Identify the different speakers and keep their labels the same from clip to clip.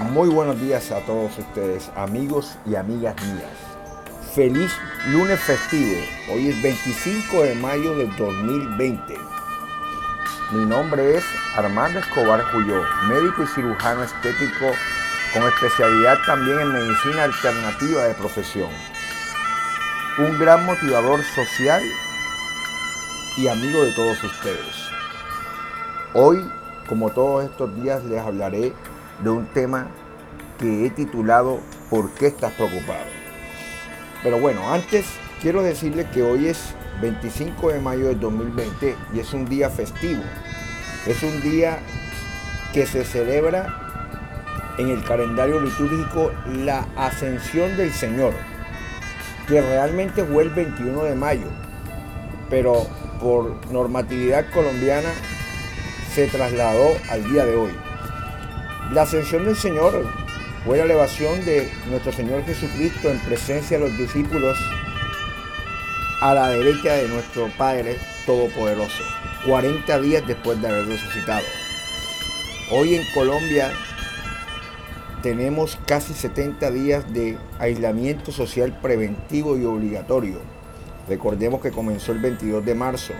Speaker 1: Muy buenos días a todos ustedes, amigos y amigas mías. Feliz lunes festivo. Hoy es 25 de mayo del 2020. Mi nombre es Armando Escobar Juyó, médico y cirujano estético con especialidad también en medicina alternativa de profesión. Un gran motivador social y amigo de todos ustedes. Hoy, como todos estos días, les hablaré de un tema que he titulado ¿Por qué estás preocupado? Pero bueno, antes quiero decirles que hoy es 25 de mayo del 2020 y es un día festivo. Es un día que se celebra en el calendario litúrgico la ascensión del Señor, que realmente fue el 21 de mayo, pero por normatividad colombiana se trasladó al día de hoy. La ascensión del Señor fue la elevación de nuestro Señor Jesucristo en presencia de los discípulos a la derecha de nuestro Padre Todopoderoso, 40 días después de haber resucitado. Hoy en Colombia tenemos casi 70 días de aislamiento social preventivo y obligatorio. Recordemos que comenzó el 22 de marzo.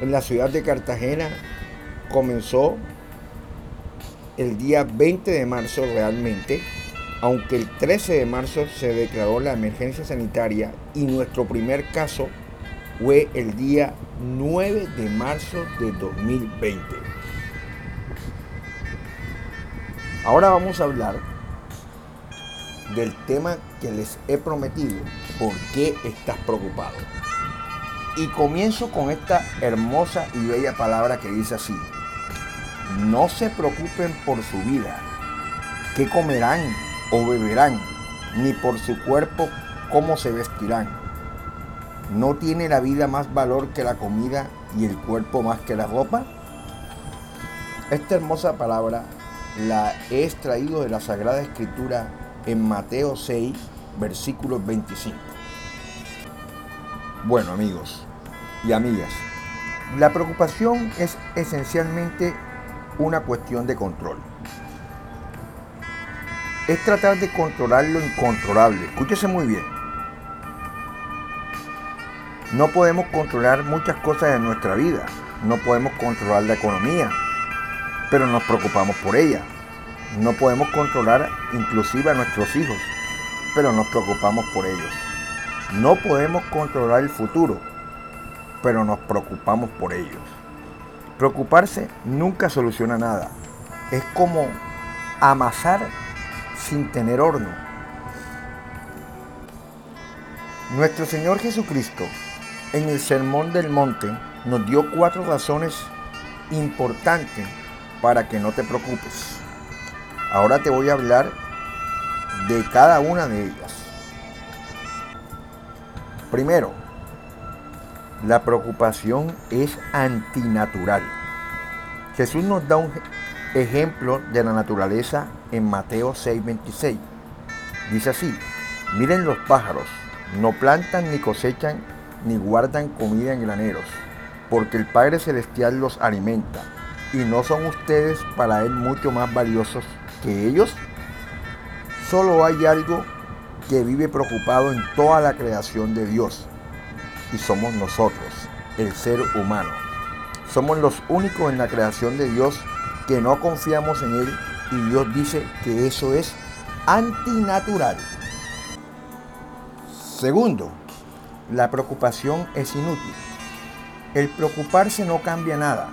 Speaker 1: En la ciudad de Cartagena comenzó el día 20 de marzo realmente, aunque el 13 de marzo se declaró la emergencia sanitaria y nuestro primer caso fue el día 9 de marzo de 2020. Ahora vamos a hablar del tema que les he prometido, ¿por qué estás preocupado? Y comienzo con esta hermosa y bella palabra que dice así, no se preocupen por su vida, qué comerán o beberán, ni por su cuerpo cómo se vestirán. ¿No tiene la vida más valor que la comida y el cuerpo más que la ropa? Esta hermosa palabra la he extraído de la Sagrada Escritura en Mateo 6, versículos 25. Bueno amigos y amigas, la preocupación es esencialmente una cuestión de control. Es tratar de controlar lo incontrolable. Escúchese muy bien. No podemos controlar muchas cosas de nuestra vida. No podemos controlar la economía, pero nos preocupamos por ella. No podemos controlar inclusive a nuestros hijos, pero nos preocupamos por ellos. No podemos controlar el futuro, pero nos preocupamos por ellos. Preocuparse nunca soluciona nada. Es como amasar sin tener horno. Nuestro Señor Jesucristo en el Sermón del Monte nos dio cuatro razones importantes para que no te preocupes. Ahora te voy a hablar de cada una de ellas. Primero, la preocupación es antinatural. Jesús nos da un ejemplo de la naturaleza en Mateo 6:26. Dice así, miren los pájaros, no plantan ni cosechan ni guardan comida en graneros, porque el Padre Celestial los alimenta, y no son ustedes para Él mucho más valiosos que ellos. Solo hay algo que vive preocupado en toda la creación de Dios, y somos nosotros, el ser humano. Somos los únicos en la creación de Dios que no confiamos en Él y Dios dice que eso es antinatural. Segundo, la preocupación es inútil. El preocuparse no cambia nada.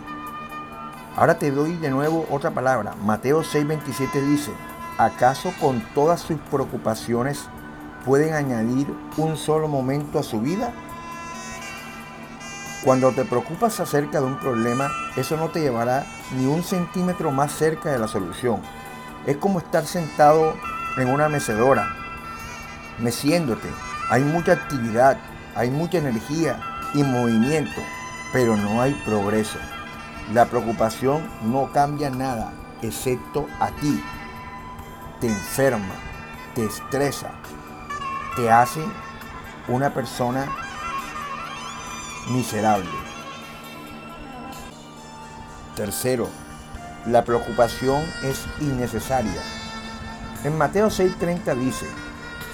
Speaker 1: Ahora te doy de nuevo otra palabra. Mateo 6:27 dice, ¿acaso con todas sus preocupaciones pueden añadir un solo momento a su vida? Cuando te preocupas acerca de un problema, eso no te llevará ni un centímetro más cerca de la solución. Es como estar sentado en una mecedora, meciéndote. Hay mucha actividad, hay mucha energía y movimiento, pero no hay progreso. La preocupación no cambia nada, excepto a ti. Te enferma, te estresa, te hace una persona miserable. Tercero, la preocupación es innecesaria. En Mateo 6:30 dice,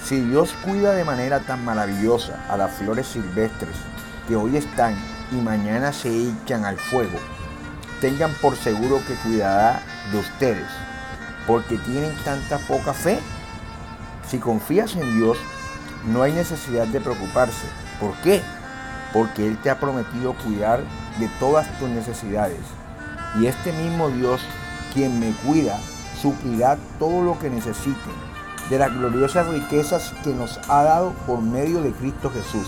Speaker 1: si Dios cuida de manera tan maravillosa a las flores silvestres que hoy están y mañana se echan al fuego, tengan por seguro que cuidará de ustedes, porque tienen tanta poca fe. Si confías en Dios, no hay necesidad de preocuparse. ¿Por qué? Porque Él te ha prometido cuidar de todas tus necesidades. Y este mismo Dios, quien me cuida, suplirá todo lo que necesiten de las gloriosas riquezas que nos ha dado por medio de Cristo Jesús.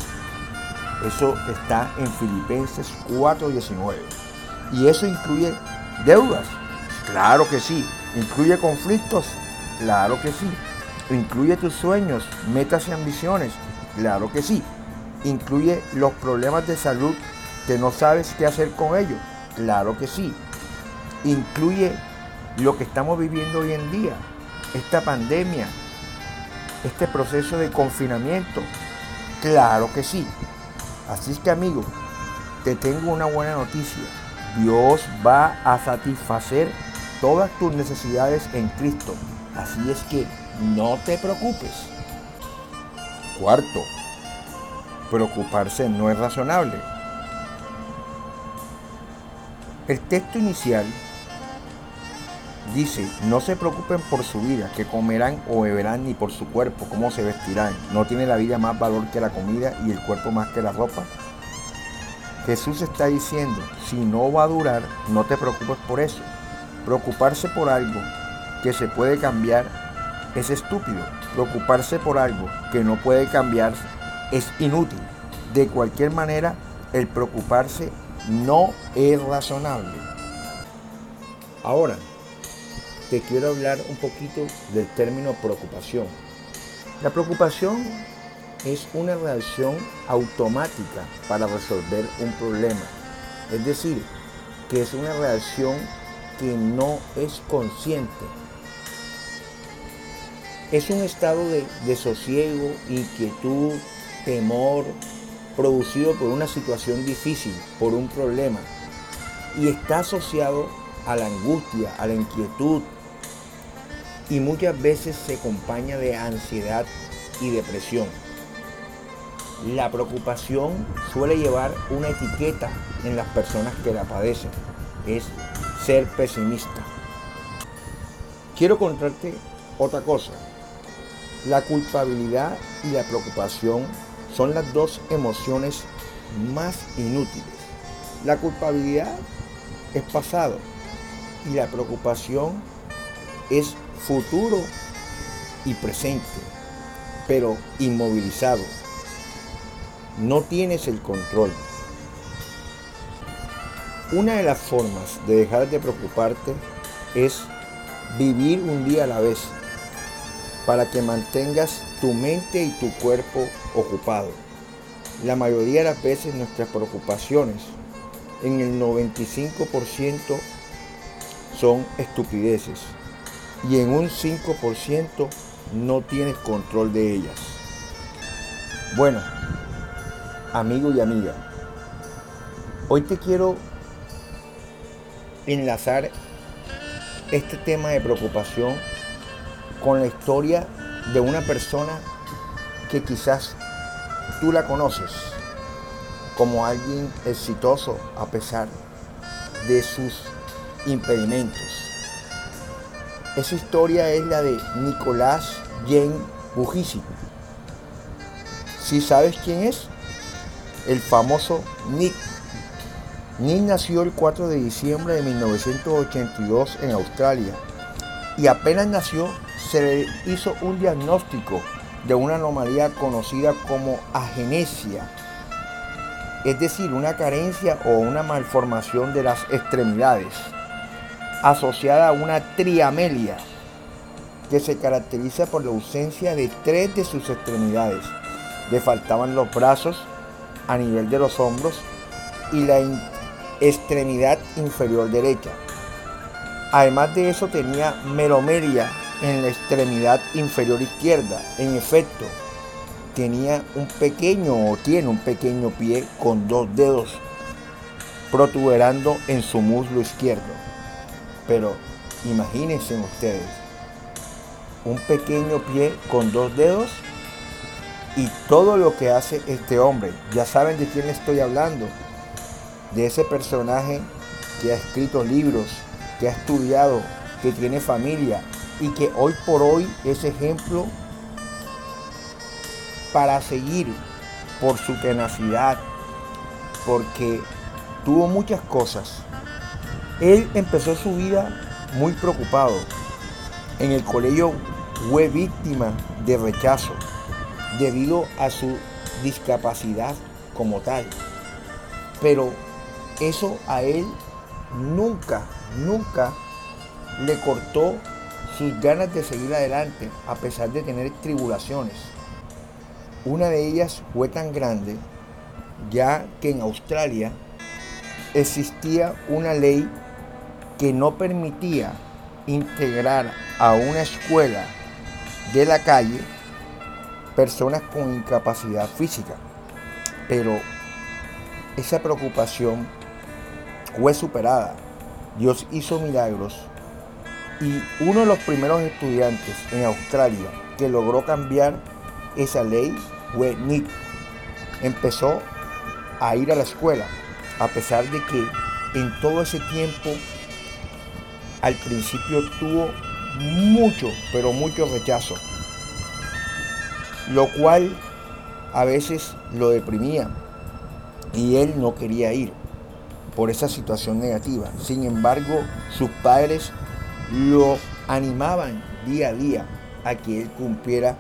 Speaker 1: Eso está en Filipenses 4:19. ¿Y eso incluye deudas? Claro que sí. ¿Incluye conflictos? Claro que sí. ¿Incluye tus sueños, metas y ambiciones? Claro que sí. ¿Incluye los problemas de salud que no sabes qué hacer con ellos? Claro que sí. ¿Incluye lo que estamos viviendo hoy en día? Esta pandemia, este proceso de confinamiento. Claro que sí. Así es que amigo, te tengo una buena noticia. Dios va a satisfacer todas tus necesidades en Cristo. Así es que no te preocupes. Cuarto, preocuparse no es razonable. El texto inicial dice, no se preocupen por su vida, que comerán o beberán, ni por su cuerpo, cómo se vestirán. ¿No tiene la vida más valor que la comida y el cuerpo más que la ropa? Jesús está diciendo, si no va a durar, no te preocupes por eso. Preocuparse por algo que se puede cambiar es estúpido. Preocuparse por algo que no puede cambiar es inútil. De cualquier manera, el preocuparse no es razonable. Ahora, te quiero hablar un poquito del término preocupación. La preocupación es una reacción automática para resolver un problema. Es decir, que es una reacción que no es consciente. Es un estado de desosiego, inquietud, temor, producido por una situación difícil, por un problema. Y está asociado a la angustia, a la inquietud. Y muchas veces se acompaña de ansiedad y depresión. La preocupación suele llevar una etiqueta en las personas que la padecen. Es ser pesimista. Quiero contarte otra cosa. La culpabilidad y la preocupación son las dos emociones más inútiles. La culpabilidad es pasado y la preocupación es futuro y presente, pero inmovilizado. No tienes el control. Una de las formas de dejar de preocuparte es vivir un día a la vez para que mantengas tu mente y tu cuerpo ocupado. La mayoría de las veces nuestras preocupaciones, en el 95%, son estupideces y en un 5% no tienes control de ellas. Bueno, amigo y amiga, hoy te quiero enlazar este tema de preocupación con la historia de una persona que quizás tú la conoces como alguien exitoso a pesar de sus impedimentos. Esa historia es la de Nicolás Jean Bujisi. ¿Sí sabes quién es? El famoso Nick Nick nació el 4 de diciembre de 1982 en Australia y apenas nació se le hizo un diagnóstico de una anomalía conocida como agenesia, es decir, una carencia o una malformación de las extremidades, asociada a una triamelia, que se caracteriza por la ausencia de tres de sus extremidades. Le faltaban los brazos a nivel de los hombros y la extremidad inferior derecha. Además de eso tenía melomeria en la extremidad inferior izquierda. En efecto, tenía un pequeño o tiene un pequeño pie con dos dedos protuberando en su muslo izquierdo. Pero imagínense ustedes, un pequeño pie con dos dedos y todo lo que hace este hombre. Ya saben de quién estoy hablando. De ese personaje que ha escrito libros, que ha estudiado, que tiene familia y que hoy por hoy es ejemplo para seguir por su tenacidad, porque tuvo muchas cosas. Él empezó su vida muy preocupado. En el colegio fue víctima de rechazo debido a su discapacidad como tal. Pero eso a él nunca, nunca le cortó sus ganas de seguir adelante a pesar de tener tribulaciones. Una de ellas fue tan grande ya que en Australia existía una ley que no permitía integrar a una escuela de la calle personas con incapacidad física. Pero esa preocupación fue superada. Dios hizo milagros y uno de los primeros estudiantes en Australia que logró cambiar esa ley fue Nick. Empezó a ir a la escuela, a pesar de que en todo ese tiempo al principio tuvo mucho, pero mucho rechazo lo cual a veces lo deprimía y él no quería ir por esa situación negativa. Sin embargo, sus padres lo animaban día a día a que él cumpliera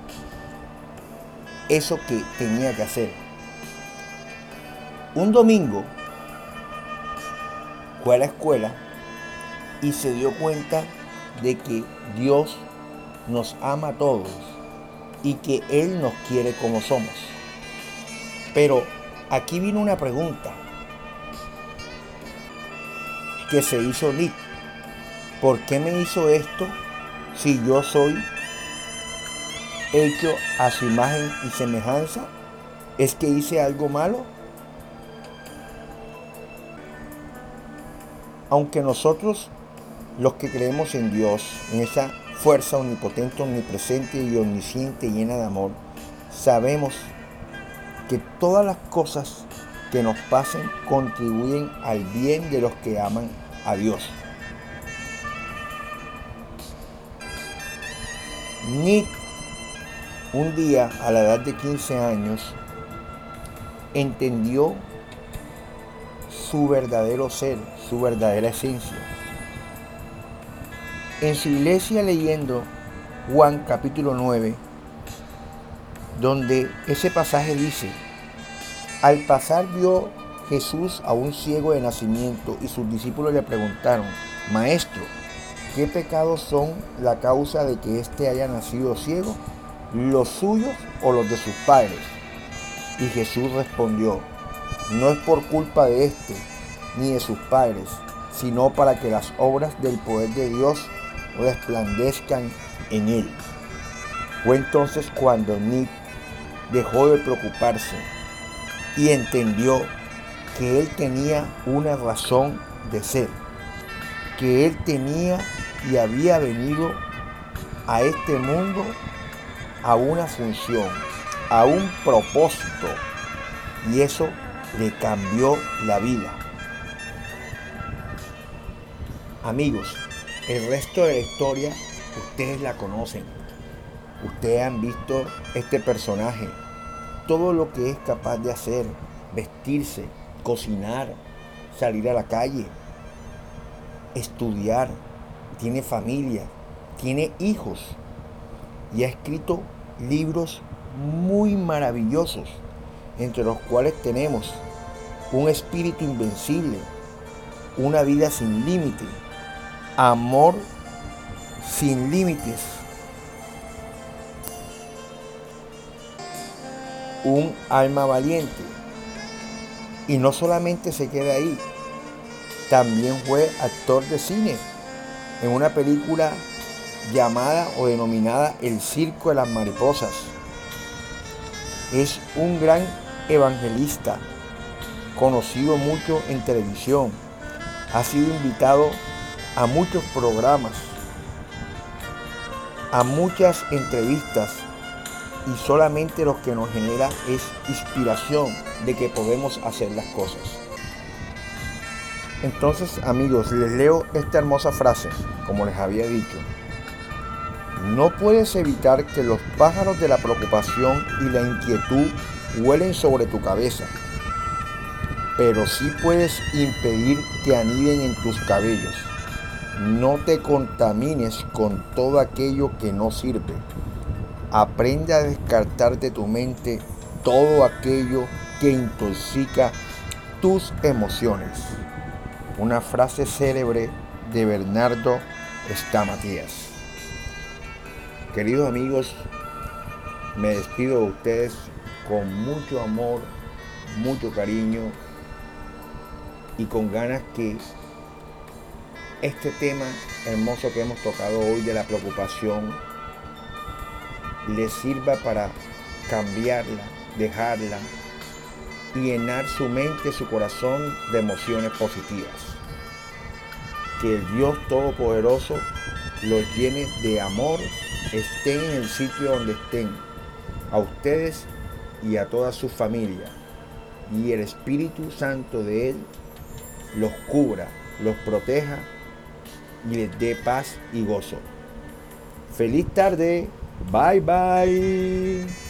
Speaker 1: eso que tenía que hacer. Un domingo fue a la escuela y se dio cuenta de que Dios nos ama a todos y que Él nos quiere como somos. Pero aquí vino una pregunta que se hizo Nick. ¿Por qué me hizo esto si yo soy hecho a su imagen y semejanza? ¿Es que hice algo malo? Aunque nosotros, los que creemos en Dios, en esa fuerza omnipotente, omnipresente y omnisciente, llena de amor, sabemos que todas las cosas que nos pasen contribuyen al bien de los que aman a Dios. Nick, un día a la edad de 15 años, entendió su verdadero ser, su verdadera esencia. En su iglesia leyendo Juan capítulo 9, donde ese pasaje dice, al pasar vio Jesús a un ciego de nacimiento y sus discípulos le preguntaron, Maestro, ¿qué pecados son la causa de que éste haya nacido ciego? ¿Los suyos o los de sus padres? Y Jesús respondió, no es por culpa de éste ni de sus padres, sino para que las obras del poder de Dios resplandezcan en él. Fue entonces cuando Nick dejó de preocuparse y entendió que él tenía una razón de ser, que él tenía y había venido a este mundo a una función, a un propósito, y eso le cambió la vida. Amigos, el resto de la historia ustedes la conocen. Ustedes han visto este personaje. Todo lo que es capaz de hacer. Vestirse, cocinar, salir a la calle, estudiar. Tiene familia, tiene hijos. Y ha escrito libros muy maravillosos, entre los cuales tenemos un espíritu invencible, una vida sin límite, amor sin límites. Un alma valiente. Y no solamente se queda ahí, también fue actor de cine en una película llamada o denominada El Circo de las Mariposas. Es un gran evangelista, conocido mucho en televisión. Ha sido invitado a muchos programas a muchas entrevistas y solamente lo que nos genera es inspiración de que podemos hacer las cosas. Entonces amigos, les leo esta hermosa frase, como les había dicho. No puedes evitar que los pájaros de la preocupación y la inquietud huelen sobre tu cabeza, pero sí puedes impedir que aniden en tus cabellos. No te contamines con todo aquello que no sirve. Aprende a descartar de tu mente todo aquello que intoxica tus emociones. Una frase célebre de Bernardo Estamatías. Queridos amigos, me despido de ustedes con mucho amor, mucho cariño y con ganas que este tema hermoso que hemos tocado hoy de la preocupación les sirva para cambiarla, dejarla llenar su mente, su corazón de emociones positivas. Que el Dios Todopoderoso los llene de amor, estén en el sitio donde estén, a ustedes y a toda su familia. Y el Espíritu Santo de Él los cubra, los proteja y les dé paz y gozo. Feliz tarde. Bye bye.